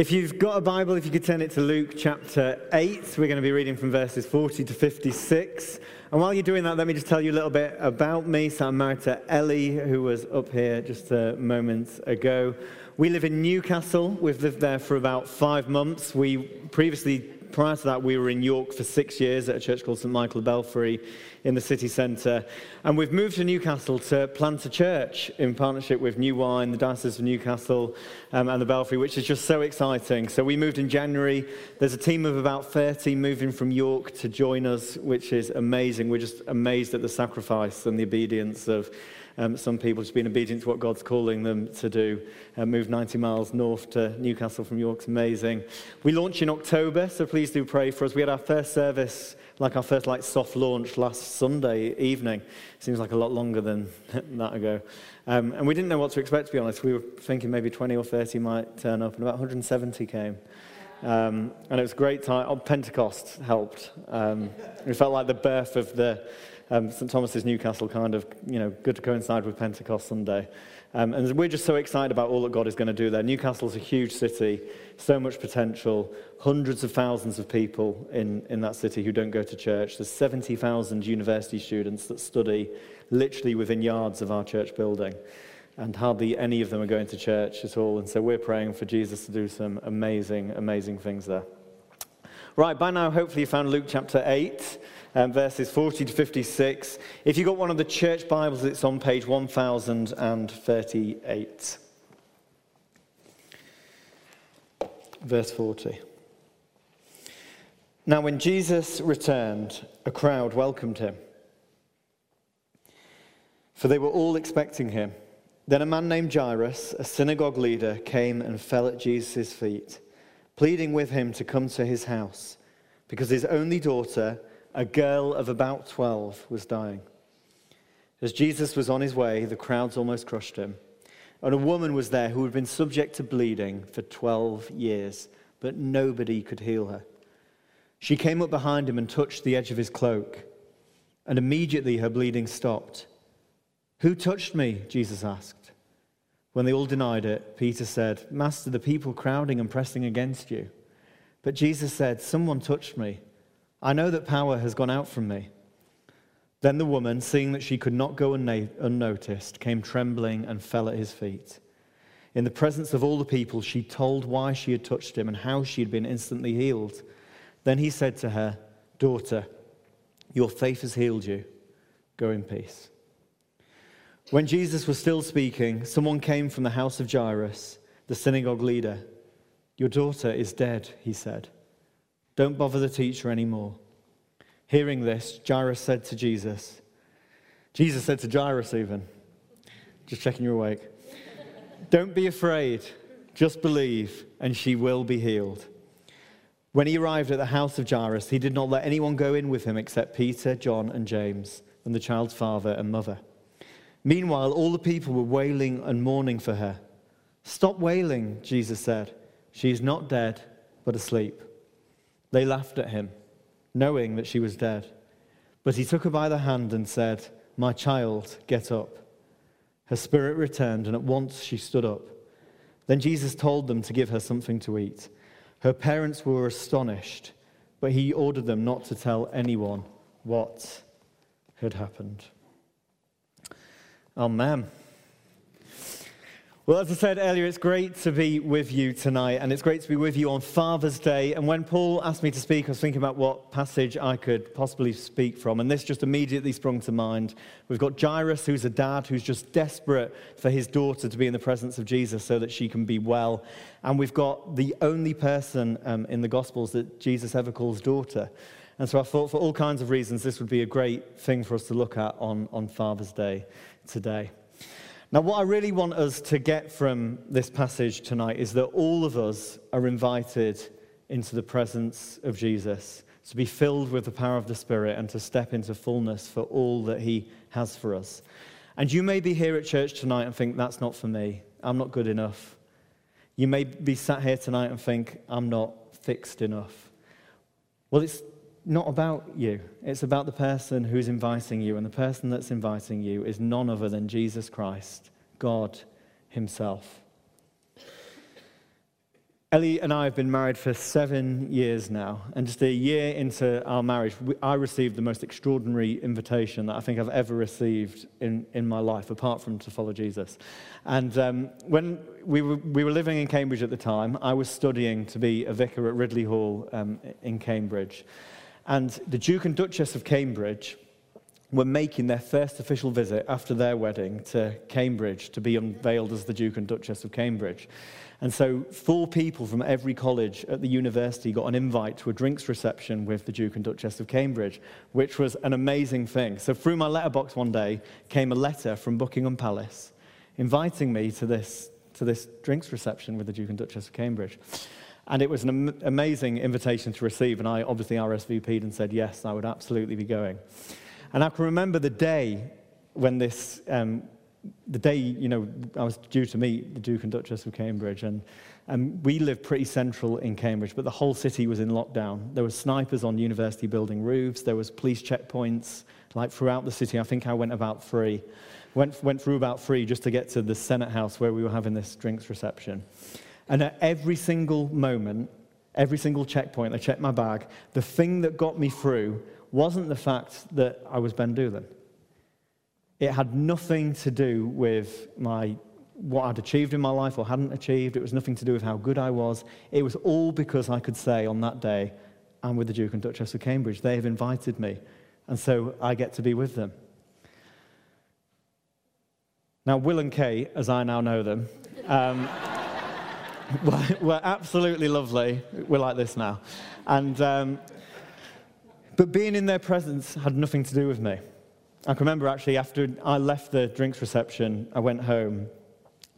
If you've got a Bible, if you could turn it to Luke chapter 8, we're going to be reading from verses 40 to 56. And while you're doing that, let me just tell you a little bit about me. To Ellie, who was up here just a moment ago. We live in Newcastle. We've lived there for about five months. We previously prior to that, we were in York for six years at a church called St. Michael Belfrey in the city centre. And we've moved to Newcastle to plant a church in partnership with New Wine, the Diocese of Newcastle, um, and the Belfrey, which is just so exciting. So we moved in January. There's a team of about 30 moving from York to join us, which is amazing. We're just amazed at the sacrifice and the obedience of um, some people just being obedient to what God's calling them to do. Uh, move 90 miles north to Newcastle from York's amazing. We launch in October, so please do pray for us. We had our first service, like our first like soft launch last Sunday evening. Seems like a lot longer than that ago. Um, and we didn't know what to expect, to be honest. We were thinking maybe 20 or 30 might turn up, and about 170 came. Um, and it was a great time. Oh, Pentecost helped. Um, it felt like the birth of the um, St. Thomas's Newcastle kind of, you know, good to coincide with Pentecost Sunday. Um, and we're just so excited about all that God is going to do there. Newcastle's a huge city, so much potential, hundreds of thousands of people in, in that city who don't go to church. There's 70,000 university students that study literally within yards of our church building. And hardly any of them are going to church at all. And so we're praying for Jesus to do some amazing, amazing things there. Right, by now, hopefully, you found Luke chapter 8 um, verses 40 to 56. If you've got one of the church Bibles, it's on page 1038. Verse 40. Now, when Jesus returned, a crowd welcomed him, for they were all expecting him. Then a man named Jairus, a synagogue leader, came and fell at Jesus' feet, pleading with him to come to his house, because his only daughter a girl of about 12 was dying. As Jesus was on his way, the crowds almost crushed him. And a woman was there who had been subject to bleeding for 12 years, but nobody could heal her. She came up behind him and touched the edge of his cloak, and immediately her bleeding stopped. Who touched me? Jesus asked. When they all denied it, Peter said, Master, the people crowding and pressing against you. But Jesus said, Someone touched me I know that power has gone out from me. Then the woman, seeing that she could not go unnoticed, came trembling and fell at his feet. In the presence of all the people, she told why she had touched him and how she had been instantly healed. Then he said to her, Daughter, your faith has healed you. Go in peace. When Jesus was still speaking, someone came from the house of Jairus, the synagogue leader. Your daughter is dead, he said. Don't bother the teacher anymore. Hearing this, Jairus said to Jesus, Jesus said to Jairus, even, just checking you're awake, Don't be afraid, just believe, and she will be healed. When he arrived at the house of Jairus, he did not let anyone go in with him except Peter, John, and James, and the child's father and mother. Meanwhile, all the people were wailing and mourning for her. Stop wailing, Jesus said. She is not dead, but asleep. They laughed at him, knowing that she was dead. But he took her by the hand and said, My child, get up. Her spirit returned, and at once she stood up. Then Jesus told them to give her something to eat. Her parents were astonished, but he ordered them not to tell anyone what had happened. Amen. Well, as I said earlier, it's great to be with you tonight, and it's great to be with you on Father's Day. And when Paul asked me to speak, I was thinking about what passage I could possibly speak from, and this just immediately sprung to mind. We've got Jairus, who's a dad who's just desperate for his daughter to be in the presence of Jesus so that she can be well. And we've got the only person um, in the Gospels that Jesus ever calls daughter. And so I thought, for all kinds of reasons, this would be a great thing for us to look at on, on Father's Day today. Now, what I really want us to get from this passage tonight is that all of us are invited into the presence of Jesus, to be filled with the power of the Spirit, and to step into fullness for all that He has for us. And you may be here at church tonight and think, that's not for me. I'm not good enough. You may be sat here tonight and think, I'm not fixed enough. Well, it's not about you. It's about the person who's inviting you, and the person that's inviting you is none other than Jesus Christ, God Himself. Ellie and I have been married for seven years now, and just a year into our marriage, I received the most extraordinary invitation that I think I've ever received in, in my life, apart from to follow Jesus. And um, when we were, we were living in Cambridge at the time, I was studying to be a vicar at Ridley Hall um, in Cambridge. And the Duke and Duchess of Cambridge were making their first official visit after their wedding to Cambridge to be unveiled as the Duke and Duchess of Cambridge. And so, four people from every college at the university got an invite to a drinks reception with the Duke and Duchess of Cambridge, which was an amazing thing. So, through my letterbox one day came a letter from Buckingham Palace inviting me to this, to this drinks reception with the Duke and Duchess of Cambridge. And it was an am- amazing invitation to receive, and I obviously RSVP'd and said yes, I would absolutely be going. And I can remember the day when this um, the day, you know, I was due to meet the Duke and Duchess of Cambridge, and, and we lived pretty central in Cambridge, but the whole city was in lockdown. There were snipers on university building roofs, there was police checkpoints, like throughout the city. I think I went about three. Went, went through about three just to get to the Senate House where we were having this drinks reception. And at every single moment, every single checkpoint, I checked my bag. The thing that got me through wasn't the fact that I was Ben Doolan. It had nothing to do with my what I'd achieved in my life or hadn't achieved. It was nothing to do with how good I was. It was all because I could say on that day, I'm with the Duke and Duchess of Cambridge. They have invited me, and so I get to be with them. Now, Will and Kate, as I now know them, um, were, were, absolutely lovely. We're like this now. And, um, but being in their presence had nothing to do with me. I can remember actually after I left the drinks reception, I went home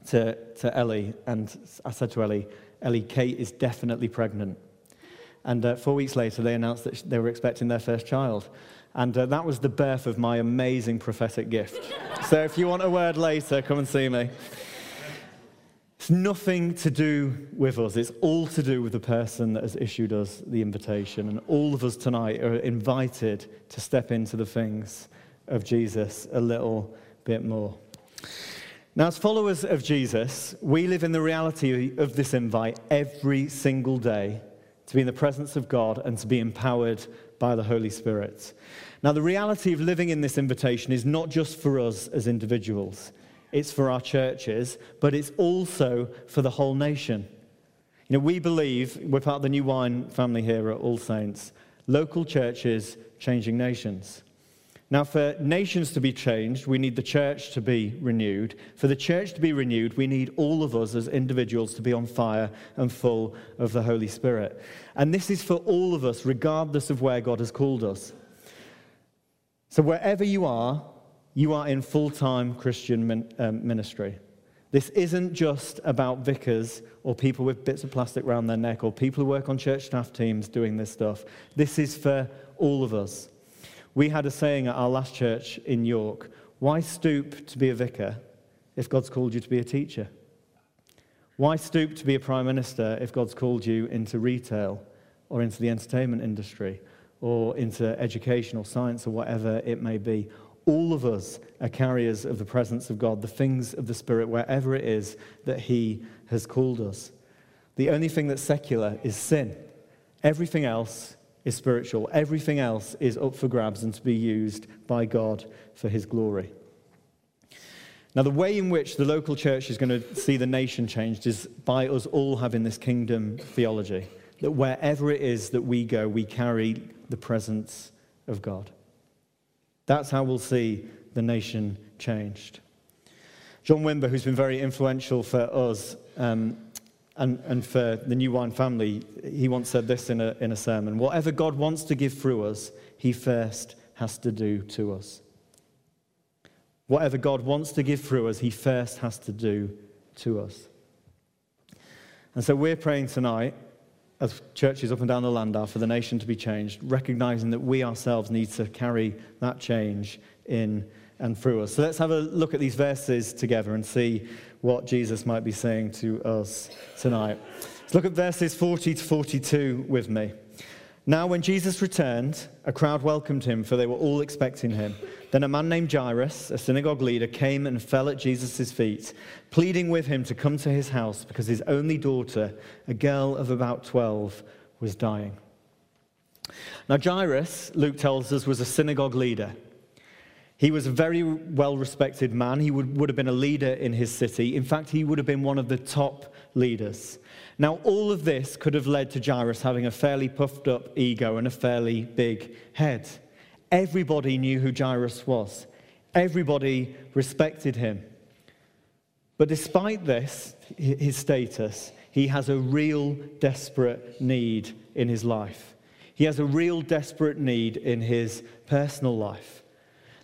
to, to Ellie and I said to Ellie, Ellie, Kate is definitely pregnant. And uh, four weeks later, they announced that they were expecting their first child. And uh, that was the birth of my amazing prophetic gift. so if you want a word later, come and see me. It's nothing to do with us. It's all to do with the person that has issued us the invitation. And all of us tonight are invited to step into the things of Jesus a little bit more. Now, as followers of Jesus, we live in the reality of this invite every single day to be in the presence of God and to be empowered by the Holy Spirit. Now, the reality of living in this invitation is not just for us as individuals, it's for our churches, but it's also for the whole nation. You know, we believe, we're part of the New Wine family here at All Saints, local churches changing nations. Now, for nations to be changed, we need the church to be renewed. For the church to be renewed, we need all of us as individuals to be on fire and full of the Holy Spirit. And this is for all of us, regardless of where God has called us. So, wherever you are, you are in full time Christian um, ministry. This isn't just about vicars or people with bits of plastic around their neck or people who work on church staff teams doing this stuff. This is for all of us. We had a saying at our last church in York why stoop to be a vicar if God's called you to be a teacher? Why stoop to be a prime minister if God's called you into retail or into the entertainment industry or into education or science or whatever it may be? All of us are carriers of the presence of God, the things of the Spirit, wherever it is that He has called us. The only thing that's secular is sin. Everything else is spiritual. Everything else is up for grabs and to be used by God for his glory. Now, the way in which the local church is going to see the nation changed is by us all having this kingdom theology. That wherever it is that we go, we carry the presence of God. That's how we'll see the nation changed. John Wimber, who's been very influential for us, um, and, and for the New Wine family, he once said this in a, in a sermon Whatever God wants to give through us, he first has to do to us. Whatever God wants to give through us, he first has to do to us. And so we're praying tonight, as churches up and down the land are, for the nation to be changed, recognizing that we ourselves need to carry that change in and through us. So let's have a look at these verses together and see what Jesus might be saying to us tonight. Let's look at verses 40 to 42 with me. Now, when Jesus returned, a crowd welcomed him, for they were all expecting him. Then a man named Jairus, a synagogue leader, came and fell at Jesus' feet, pleading with him to come to his house because his only daughter, a girl of about 12, was dying. Now, Jairus, Luke tells us, was a synagogue leader. He was a very well respected man. He would, would have been a leader in his city. In fact, he would have been one of the top leaders. Now, all of this could have led to Jairus having a fairly puffed up ego and a fairly big head. Everybody knew who Jairus was, everybody respected him. But despite this, his status, he has a real desperate need in his life. He has a real desperate need in his personal life.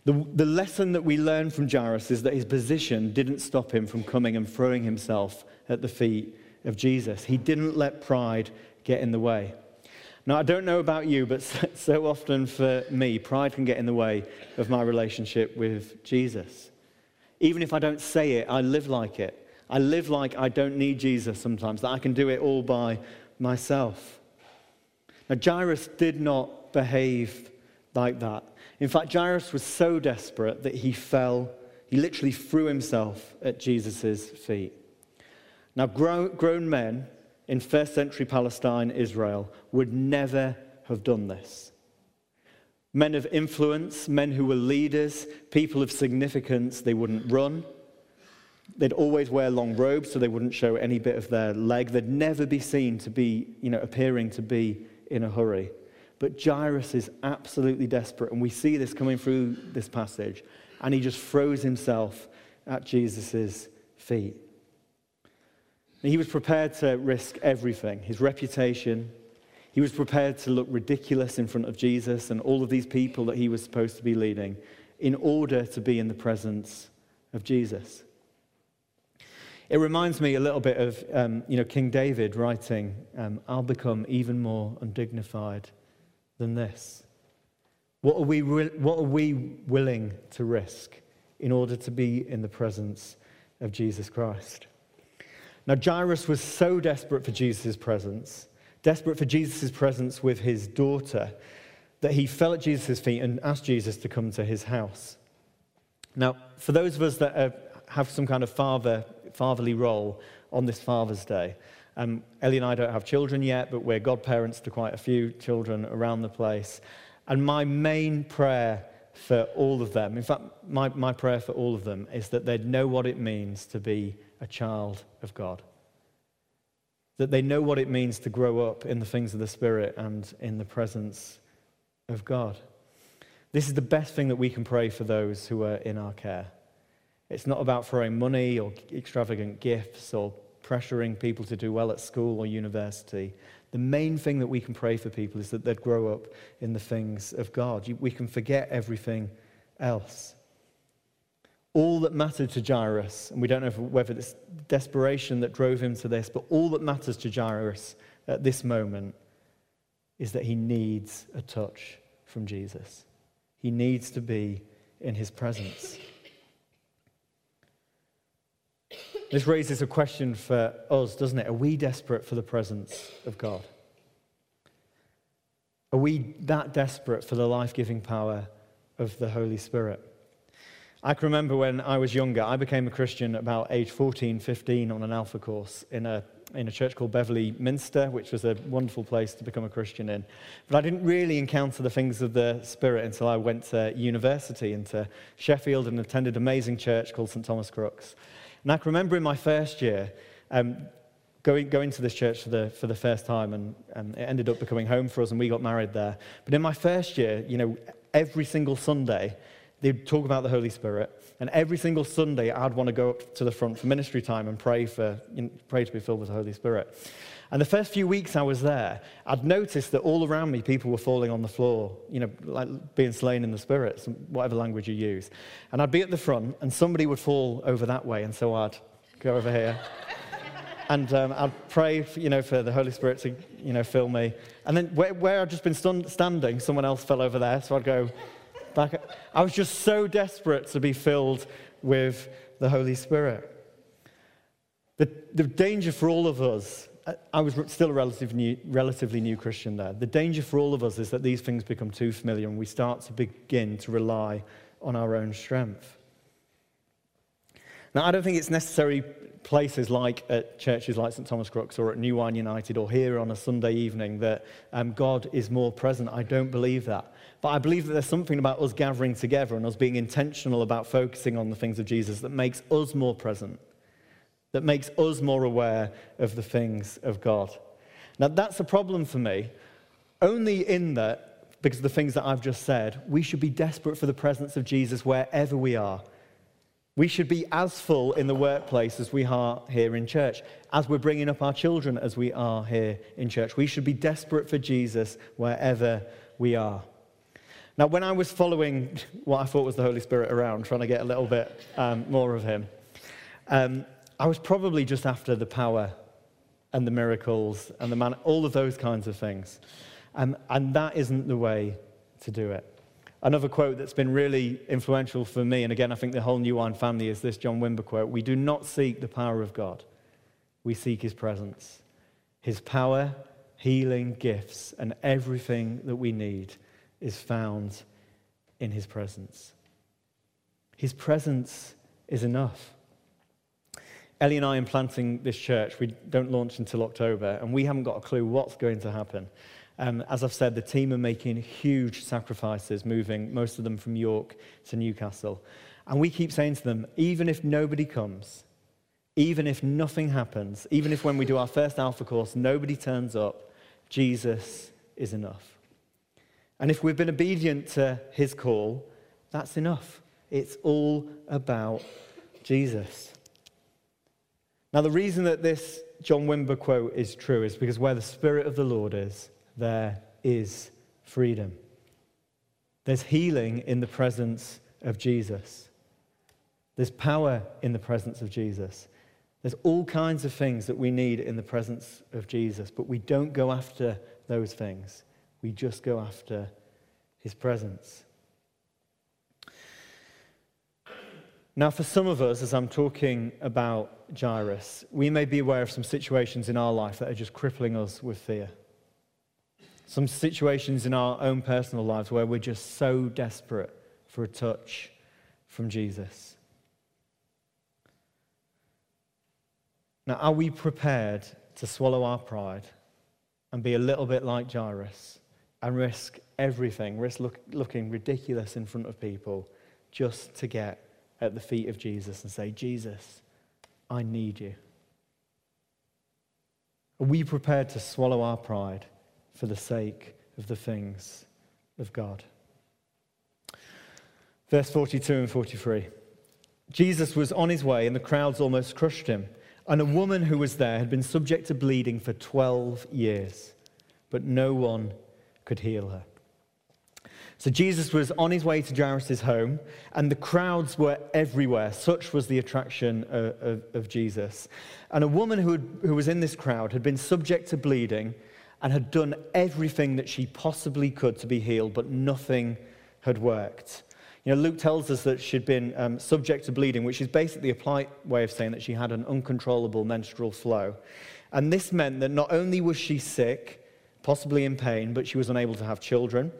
The, the lesson that we learn from Jairus is that his position didn't stop him from coming and throwing himself at the feet of Jesus. He didn't let pride get in the way. Now, I don't know about you, but so often for me, pride can get in the way of my relationship with Jesus. Even if I don't say it, I live like it. I live like I don't need Jesus sometimes, that I can do it all by myself. Now, Jairus did not behave like that. In fact, Jairus was so desperate that he fell, he literally threw himself at Jesus' feet. Now, grown men in first century Palestine, Israel, would never have done this. Men of influence, men who were leaders, people of significance, they wouldn't run. They'd always wear long robes so they wouldn't show any bit of their leg. They'd never be seen to be, you know, appearing to be in a hurry. But Jairus is absolutely desperate, and we see this coming through this passage, and he just throws himself at Jesus' feet. He was prepared to risk everything his reputation. He was prepared to look ridiculous in front of Jesus and all of these people that he was supposed to be leading in order to be in the presence of Jesus. It reminds me a little bit of um, you know, King David writing, um, I'll become even more undignified than this. What are, we re- what are we willing to risk in order to be in the presence of Jesus Christ? Now, Jairus was so desperate for Jesus' presence, desperate for Jesus' presence with his daughter, that he fell at Jesus' feet and asked Jesus to come to his house. Now, for those of us that have some kind of father, fatherly role on this Father's Day, um, Ellie and I don't have children yet, but we're godparents to quite a few children around the place. And my main prayer for all of them, in fact, my, my prayer for all of them, is that they'd know what it means to be a child of God. That they know what it means to grow up in the things of the Spirit and in the presence of God. This is the best thing that we can pray for those who are in our care. It's not about throwing money or extravagant gifts or pressuring people to do well at school or university. The main thing that we can pray for people is that they'd grow up in the things of God. We can forget everything else all that mattered to Jairus, and we don't know whether it's desperation that drove him to this, but all that matters to Jairus at this moment is that he needs a touch from Jesus. He needs to be in his presence. This raises a question for us, doesn't it? Are we desperate for the presence of God? Are we that desperate for the life giving power of the Holy Spirit? I can remember when I was younger, I became a Christian about age 14, 15 on an Alpha course in a, in a church called Beverley Minster, which was a wonderful place to become a Christian in. But I didn't really encounter the things of the Spirit until I went to university into Sheffield and attended an amazing church called St. Thomas Crookes. And I can remember in my first year, um, going, going to this church for the, for the first time, and, and it ended up becoming home for us, and we got married there. But in my first year, you know, every single Sunday, they'd talk about the Holy Spirit. And every single Sunday, I'd want to go up to the front for ministry time and pray, for, you know, pray to be filled with the Holy Spirit. And the first few weeks I was there, I'd noticed that all around me people were falling on the floor, you know, like being slain in the Spirit, whatever language you use. And I'd be at the front, and somebody would fall over that way, and so I'd go over here. and um, I'd pray, for, you know, for the Holy Spirit to, you know, fill me. And then where, where I'd just been standing, someone else fell over there, so I'd go back. I was just so desperate to be filled with the Holy Spirit. The, the danger for all of us I was still a relative new, relatively new Christian there. The danger for all of us is that these things become too familiar and we start to begin to rely on our own strength. Now, I don't think it's necessary places like at churches like St Thomas Crookes or at New Wine United or here on a Sunday evening that um, God is more present. I don't believe that. But I believe that there's something about us gathering together and us being intentional about focusing on the things of Jesus that makes us more present that makes us more aware of the things of God. Now, that's a problem for me, only in that, because of the things that I've just said, we should be desperate for the presence of Jesus wherever we are. We should be as full in the workplace as we are here in church, as we're bringing up our children as we are here in church. We should be desperate for Jesus wherever we are. Now, when I was following what I thought was the Holy Spirit around, trying to get a little bit um, more of him, um, I was probably just after the power and the miracles and the man, all of those kinds of things. Um, and that isn't the way to do it. Another quote that's been really influential for me, and again, I think the whole New Wine family, is this John Wimber quote We do not seek the power of God, we seek his presence. His power, healing, gifts, and everything that we need is found in his presence. His presence is enough. Ellie and I are planting this church. We don't launch until October, and we haven't got a clue what's going to happen. Um, as I've said, the team are making huge sacrifices, moving most of them from York to Newcastle. And we keep saying to them, even if nobody comes, even if nothing happens, even if when we do our first Alpha course, nobody turns up, Jesus is enough. And if we've been obedient to his call, that's enough. It's all about Jesus. Now, the reason that this John Wimber quote is true is because where the Spirit of the Lord is, there is freedom. There's healing in the presence of Jesus. There's power in the presence of Jesus. There's all kinds of things that we need in the presence of Jesus, but we don't go after those things. We just go after his presence. Now, for some of us, as I'm talking about Jairus, we may be aware of some situations in our life that are just crippling us with fear. Some situations in our own personal lives where we're just so desperate for a touch from Jesus. Now, are we prepared to swallow our pride and be a little bit like Jairus and risk everything, risk look, looking ridiculous in front of people just to get at the feet of Jesus and say, Jesus, I need you. Are we prepared to swallow our pride for the sake of the things of God? Verse 42 and 43. Jesus was on his way, and the crowds almost crushed him. And a woman who was there had been subject to bleeding for 12 years, but no one could heal her. So Jesus was on his way to Jairus' home, and the crowds were everywhere. Such was the attraction of, of, of Jesus. And a woman who, had, who was in this crowd had been subject to bleeding and had done everything that she possibly could to be healed, but nothing had worked. You know, Luke tells us that she'd been um, subject to bleeding, which is basically a polite way of saying that she had an uncontrollable menstrual flow. And this meant that not only was she sick, possibly in pain, but she was unable to have children.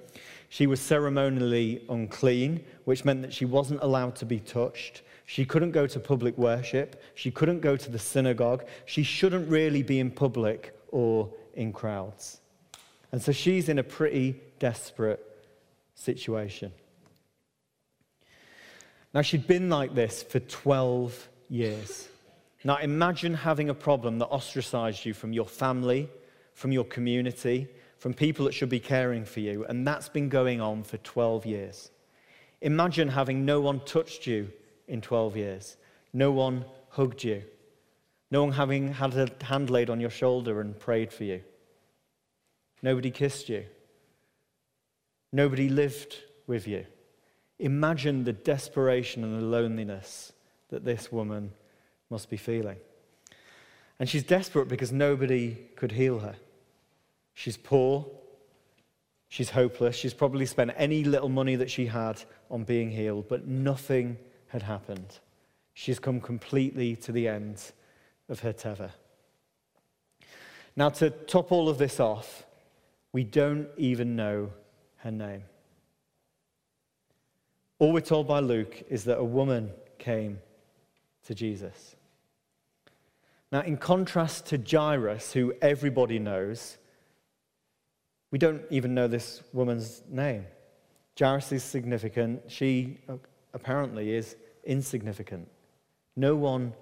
She was ceremonially unclean, which meant that she wasn't allowed to be touched. She couldn't go to public worship. She couldn't go to the synagogue. She shouldn't really be in public or in crowds. And so she's in a pretty desperate situation. Now, she'd been like this for 12 years. Now, imagine having a problem that ostracized you from your family, from your community, from people that should be caring for you, and that's been going on for 12 years. Imagine having no one touched you in 12 years, no one hugged you, no one having had a hand laid on your shoulder and prayed for you, nobody kissed you, nobody lived with you. Imagine the desperation and the loneliness that this woman must be feeling. And she's desperate because nobody could heal her. She's poor. She's hopeless. She's probably spent any little money that she had on being healed, but nothing had happened. She's come completely to the end of her tether. Now, to top all of this off, we don't even know her name. All we're told by Luke is that a woman came to Jesus. Now, in contrast to Jairus, who everybody knows, we don't even know this woman's name. Jairus is significant. She uh, apparently is insignificant. No one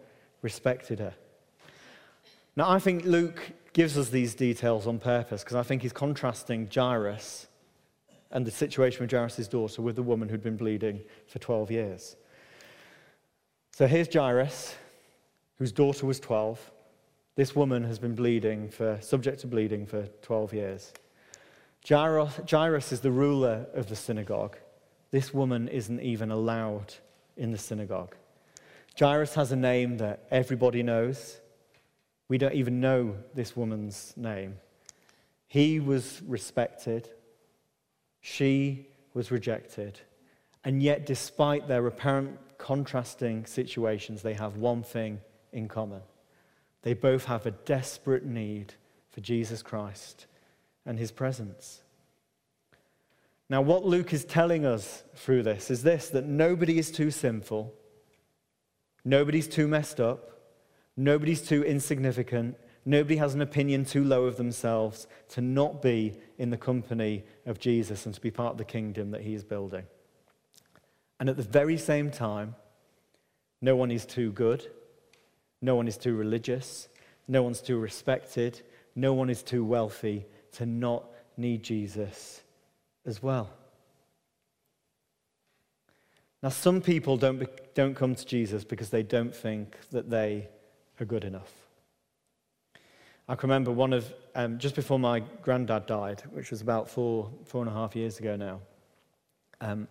respected her. Now, I think Luke gives us these details on purpose because I think he's contrasting Jairus and the situation with Jairus' daughter with the woman who'd been bleeding for 12 years. So here's Jairus, whose daughter was 12. This woman has been bleeding for, subject to bleeding for 12 years. Jairus, Jairus is the ruler of the synagogue. This woman isn't even allowed in the synagogue. Jairus has a name that everybody knows. We don't even know this woman's name. He was respected, she was rejected. And yet, despite their apparent contrasting situations, they have one thing in common. They both have a desperate need for Jesus Christ and his presence. Now, what Luke is telling us through this is this that nobody is too sinful, nobody's too messed up, nobody's too insignificant, nobody has an opinion too low of themselves to not be in the company of Jesus and to be part of the kingdom that he is building. And at the very same time, no one is too good, no one is too religious, no one's too respected, no one is too wealthy to not need Jesus as well. Now, some people don't, don't come to Jesus because they don't think that they are good enough. I can remember one of, um, just before my granddad died, which was about four, four and a half years ago now, um,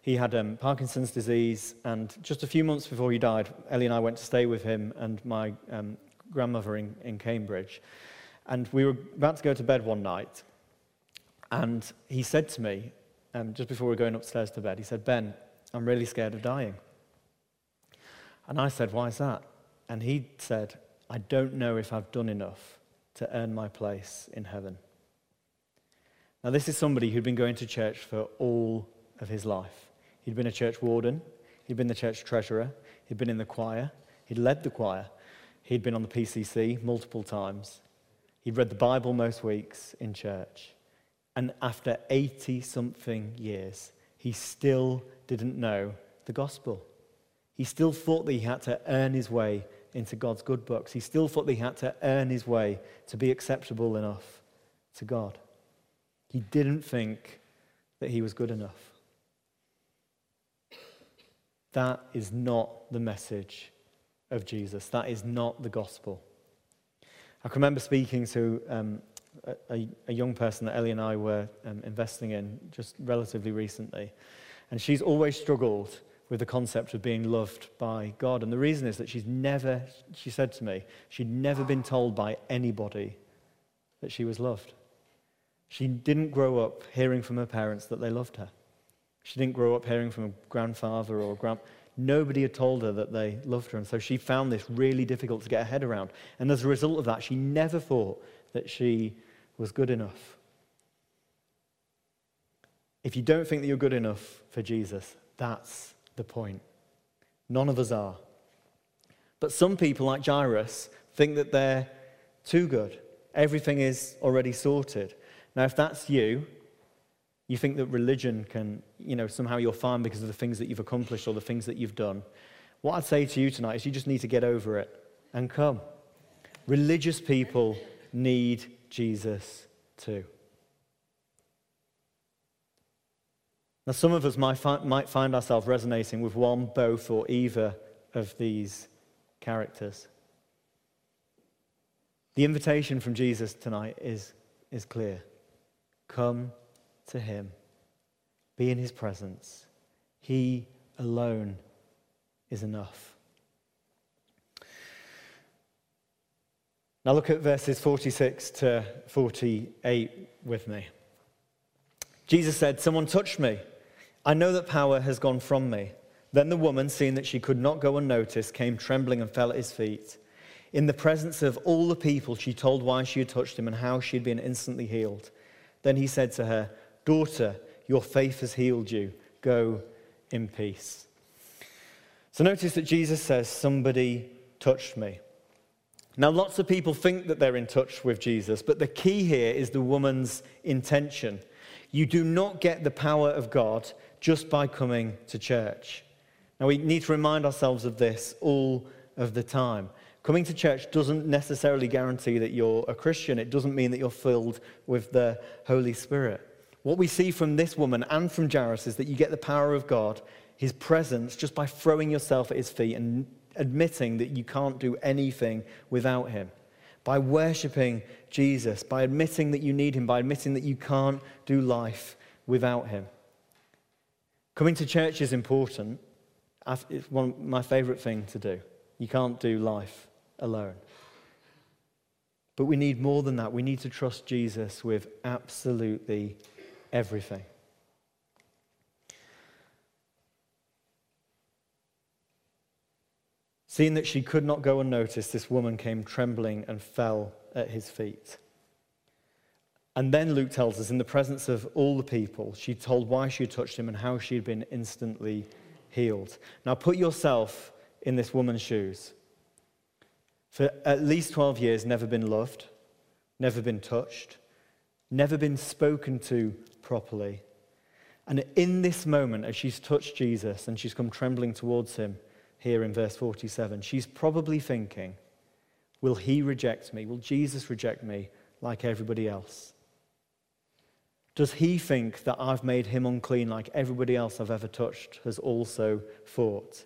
he had um, Parkinson's disease, and just a few months before he died, Ellie and I went to stay with him and my um, grandmother in, in Cambridge. And we were about to go to bed one night, and he said to me, um, just before we were going upstairs to bed, he said, Ben, I'm really scared of dying. And I said, Why is that? And he said, I don't know if I've done enough to earn my place in heaven. Now, this is somebody who'd been going to church for all of his life. He'd been a church warden, he'd been the church treasurer, he'd been in the choir, he'd led the choir, he'd been on the PCC multiple times, he'd read the Bible most weeks in church. And after 80 something years, he still didn't know the gospel. He still thought that he had to earn his way into God's good books. He still thought that he had to earn his way to be acceptable enough to God. He didn't think that he was good enough. That is not the message of Jesus. That is not the gospel. I can remember speaking to um, a, a, young person that Ellie and I were um, investing in just relatively recently. And she's always struggled with the concept of being loved by God. And the reason is that she's never, she said to me, she'd never been told by anybody that she was loved. She didn't grow up hearing from her parents that they loved her. She didn't grow up hearing from a grandfather or a grand. Nobody had told her that they loved her. And so she found this really difficult to get her head around. And as a result of that, she never thought that she was good enough. If you don't think that you're good enough for Jesus, that's the point. None of us are. But some people, like Jairus, think that they're too good. Everything is already sorted. Now, if that's you, you think that religion can, you know, somehow you're fine because of the things that you've accomplished or the things that you've done. What I'd say to you tonight is you just need to get over it and come. Religious people need Jesus too. Now, some of us might find ourselves resonating with one, both, or either of these characters. The invitation from Jesus tonight is, is clear come to him, be in his presence. He alone is enough. Now look at verses 46 to 48 with me. Jesus said, Someone touched me. I know that power has gone from me. Then the woman, seeing that she could not go unnoticed, came trembling and fell at his feet. In the presence of all the people, she told why she had touched him and how she had been instantly healed. Then he said to her, Daughter, your faith has healed you. Go in peace. So notice that Jesus says, Somebody touched me. Now, lots of people think that they're in touch with Jesus, but the key here is the woman's intention. You do not get the power of God just by coming to church. Now, we need to remind ourselves of this all of the time. Coming to church doesn't necessarily guarantee that you're a Christian, it doesn't mean that you're filled with the Holy Spirit. What we see from this woman and from Jairus is that you get the power of God, his presence, just by throwing yourself at his feet and admitting that you can't do anything without him. By worshipping Jesus, by admitting that you need him, by admitting that you can't do life without him. Coming to church is important. It's one of my favorite thing to do. You can't do life alone. But we need more than that. We need to trust Jesus with absolutely everything. Seeing that she could not go unnoticed, this woman came trembling and fell at his feet. And then Luke tells us, in the presence of all the people, she told why she had touched him and how she had been instantly healed. Now, put yourself in this woman's shoes. For at least 12 years, never been loved, never been touched, never been spoken to properly. And in this moment, as she's touched Jesus and she's come trembling towards him, here in verse 47. She's probably thinking, Will he reject me? Will Jesus reject me like everybody else? Does he think that I've made him unclean like everybody else I've ever touched has also thought?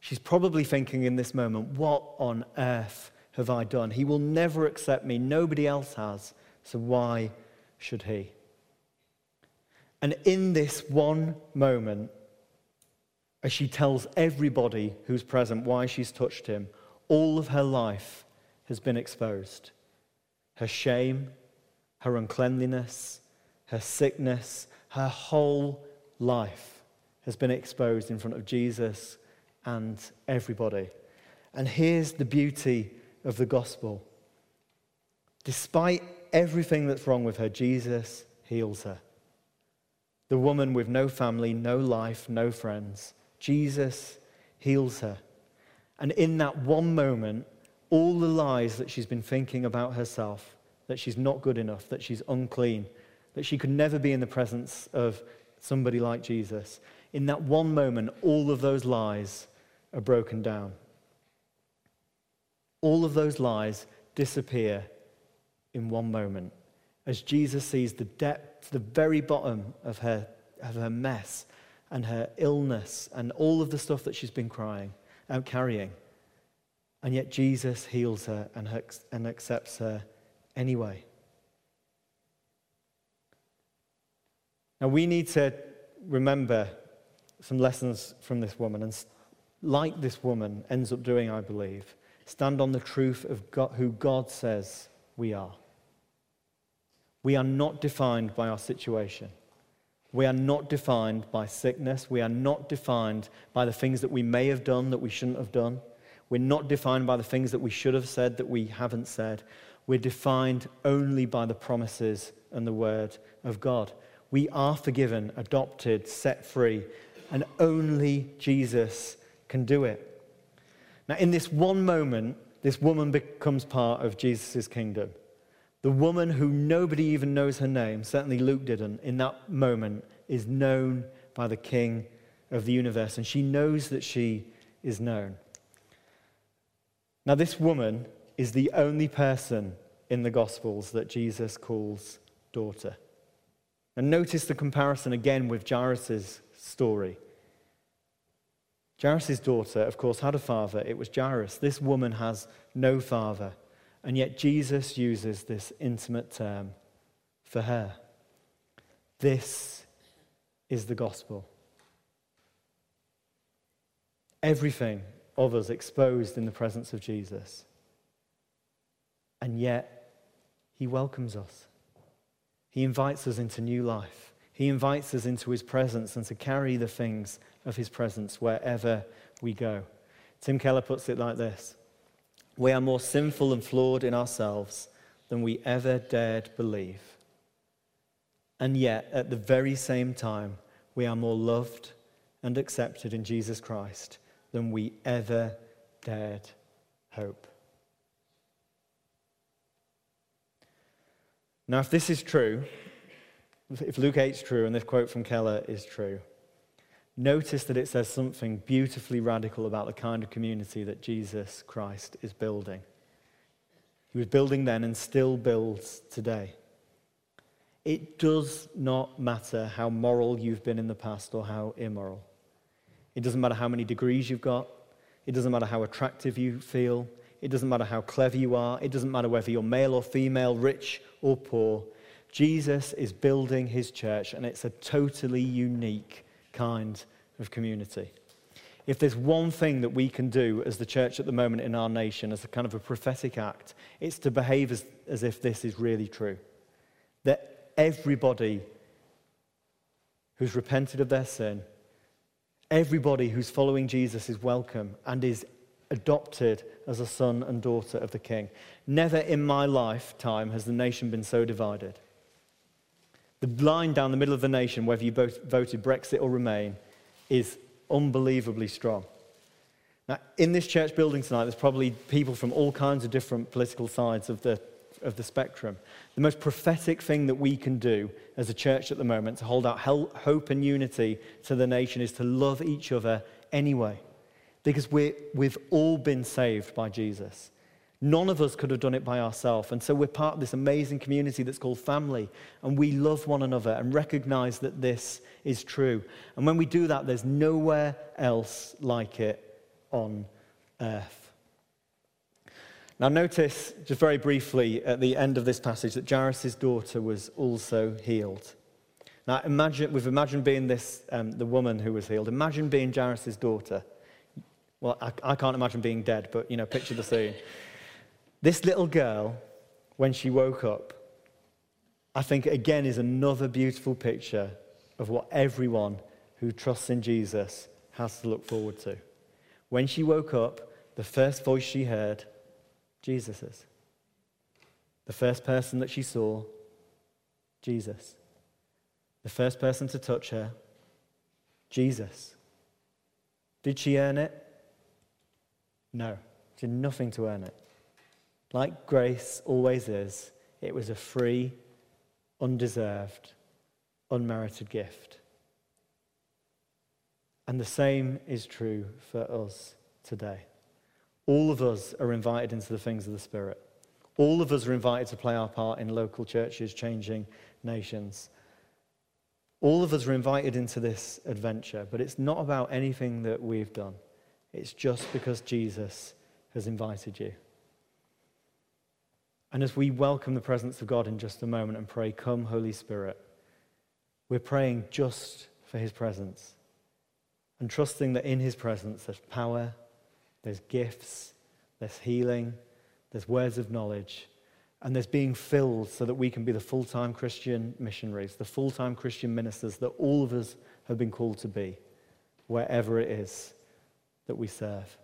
She's probably thinking in this moment, What on earth have I done? He will never accept me. Nobody else has. So why should he? And in this one moment, as she tells everybody who's present why she's touched him, all of her life has been exposed. Her shame, her uncleanliness, her sickness, her whole life has been exposed in front of Jesus and everybody. And here's the beauty of the gospel. Despite everything that's wrong with her, Jesus heals her. The woman with no family, no life, no friends Jesus heals her. And in that one moment, all the lies that she's been thinking about herself, that she's not good enough, that she's unclean, that she could never be in the presence of somebody like Jesus, in that one moment, all of those lies are broken down. All of those lies disappear in one moment as Jesus sees the depth, the very bottom of her, of her mess and her illness and all of the stuff that she's been crying, uh, carrying. And yet Jesus heals her and, her, and accepts her anyway. Now we need to remember some lessons from this woman, and like this woman ends up doing, I believe, stand on the truth of God, who God says we are. We are not defined by our situation. We are not defined by sickness. We are not defined by the things that we may have done that we shouldn't have done. We're not defined by the things that we should have said that we haven't said. We're defined only by the promises and the word of God. We are forgiven, adopted, set free, and only Jesus can do it. Now, in this one moment, this woman becomes part of Jesus' kingdom. The woman who nobody even knows her name, certainly Luke didn't, in that moment is known by the King of the universe, and she knows that she is known. Now, this woman is the only person in the Gospels that Jesus calls daughter. And notice the comparison again with Jairus' story. Jairus' daughter, of course, had a father. It was Jairus. This woman has no father. And yet Jesus uses this intimate term for her. This is the gospel. Everything of us exposed in the presence of Jesus. And yet, he welcomes us. He invites us into new life. He invites us into his presence and to carry the things of his presence wherever we go. Tim Keller puts it like this We are more sinful and flawed in ourselves than we ever dared believe. And yet, at the very same time, we are more loved and accepted in Jesus Christ than we ever dared hope. Now, if this is true, if Luke 8 is true and this quote from Keller is true, notice that it says something beautifully radical about the kind of community that Jesus Christ is building. He was building then and still builds today. It does not matter how moral you've been in the past or how immoral. It doesn't matter how many degrees you've got. It doesn't matter how attractive you feel. It doesn't matter how clever you are. It doesn't matter whether you're male or female, rich or poor. Jesus is building his church, and it's a totally unique kind of community. If there's one thing that we can do as the church at the moment in our nation, as a kind of a prophetic act, it's to behave as, as if this is really true. That everybody who's repented of their sin, everybody who's following Jesus is welcome and is adopted as a son and daughter of the king. Never in my lifetime has the nation been so divided. The line down the middle of the nation, whether you both voted Brexit or Remain, is unbelievably strong. Now, in this church building tonight, there's probably people from all kinds of different political sides of the, of the spectrum. The most prophetic thing that we can do as a church at the moment to hold out hope and unity to the nation is to love each other anyway. Because we we've all been saved by Jesus. None of us could have done it by ourselves. And so we're part of this amazing community that's called family. And we love one another and recognize that this is true. And when we do that, there's nowhere else like it on earth. Now, notice just very briefly at the end of this passage that Jairus' daughter was also healed. Now, imagine, we've imagined being this, um, the woman who was healed. Imagine being Jairus' daughter. Well, I, I can't imagine being dead, but, you know, picture the scene. This little girl, when she woke up, I think again is another beautiful picture of what everyone who trusts in Jesus has to look forward to. When she woke up, the first voice she heard, Jesus's. The first person that she saw, Jesus. The first person to touch her, Jesus. Did she earn it? No, she did nothing to earn it. Like grace always is, it was a free, undeserved, unmerited gift. And the same is true for us today. All of us are invited into the things of the Spirit. All of us are invited to play our part in local churches changing nations. All of us are invited into this adventure, but it's not about anything that we've done. It's just because Jesus has invited you. And as we welcome the presence of God in just a moment and pray, Come, Holy Spirit, we're praying just for his presence and trusting that in his presence there's power, there's gifts, there's healing, there's words of knowledge, and there's being filled so that we can be the full time Christian missionaries, the full time Christian ministers that all of us have been called to be, wherever it is that we serve.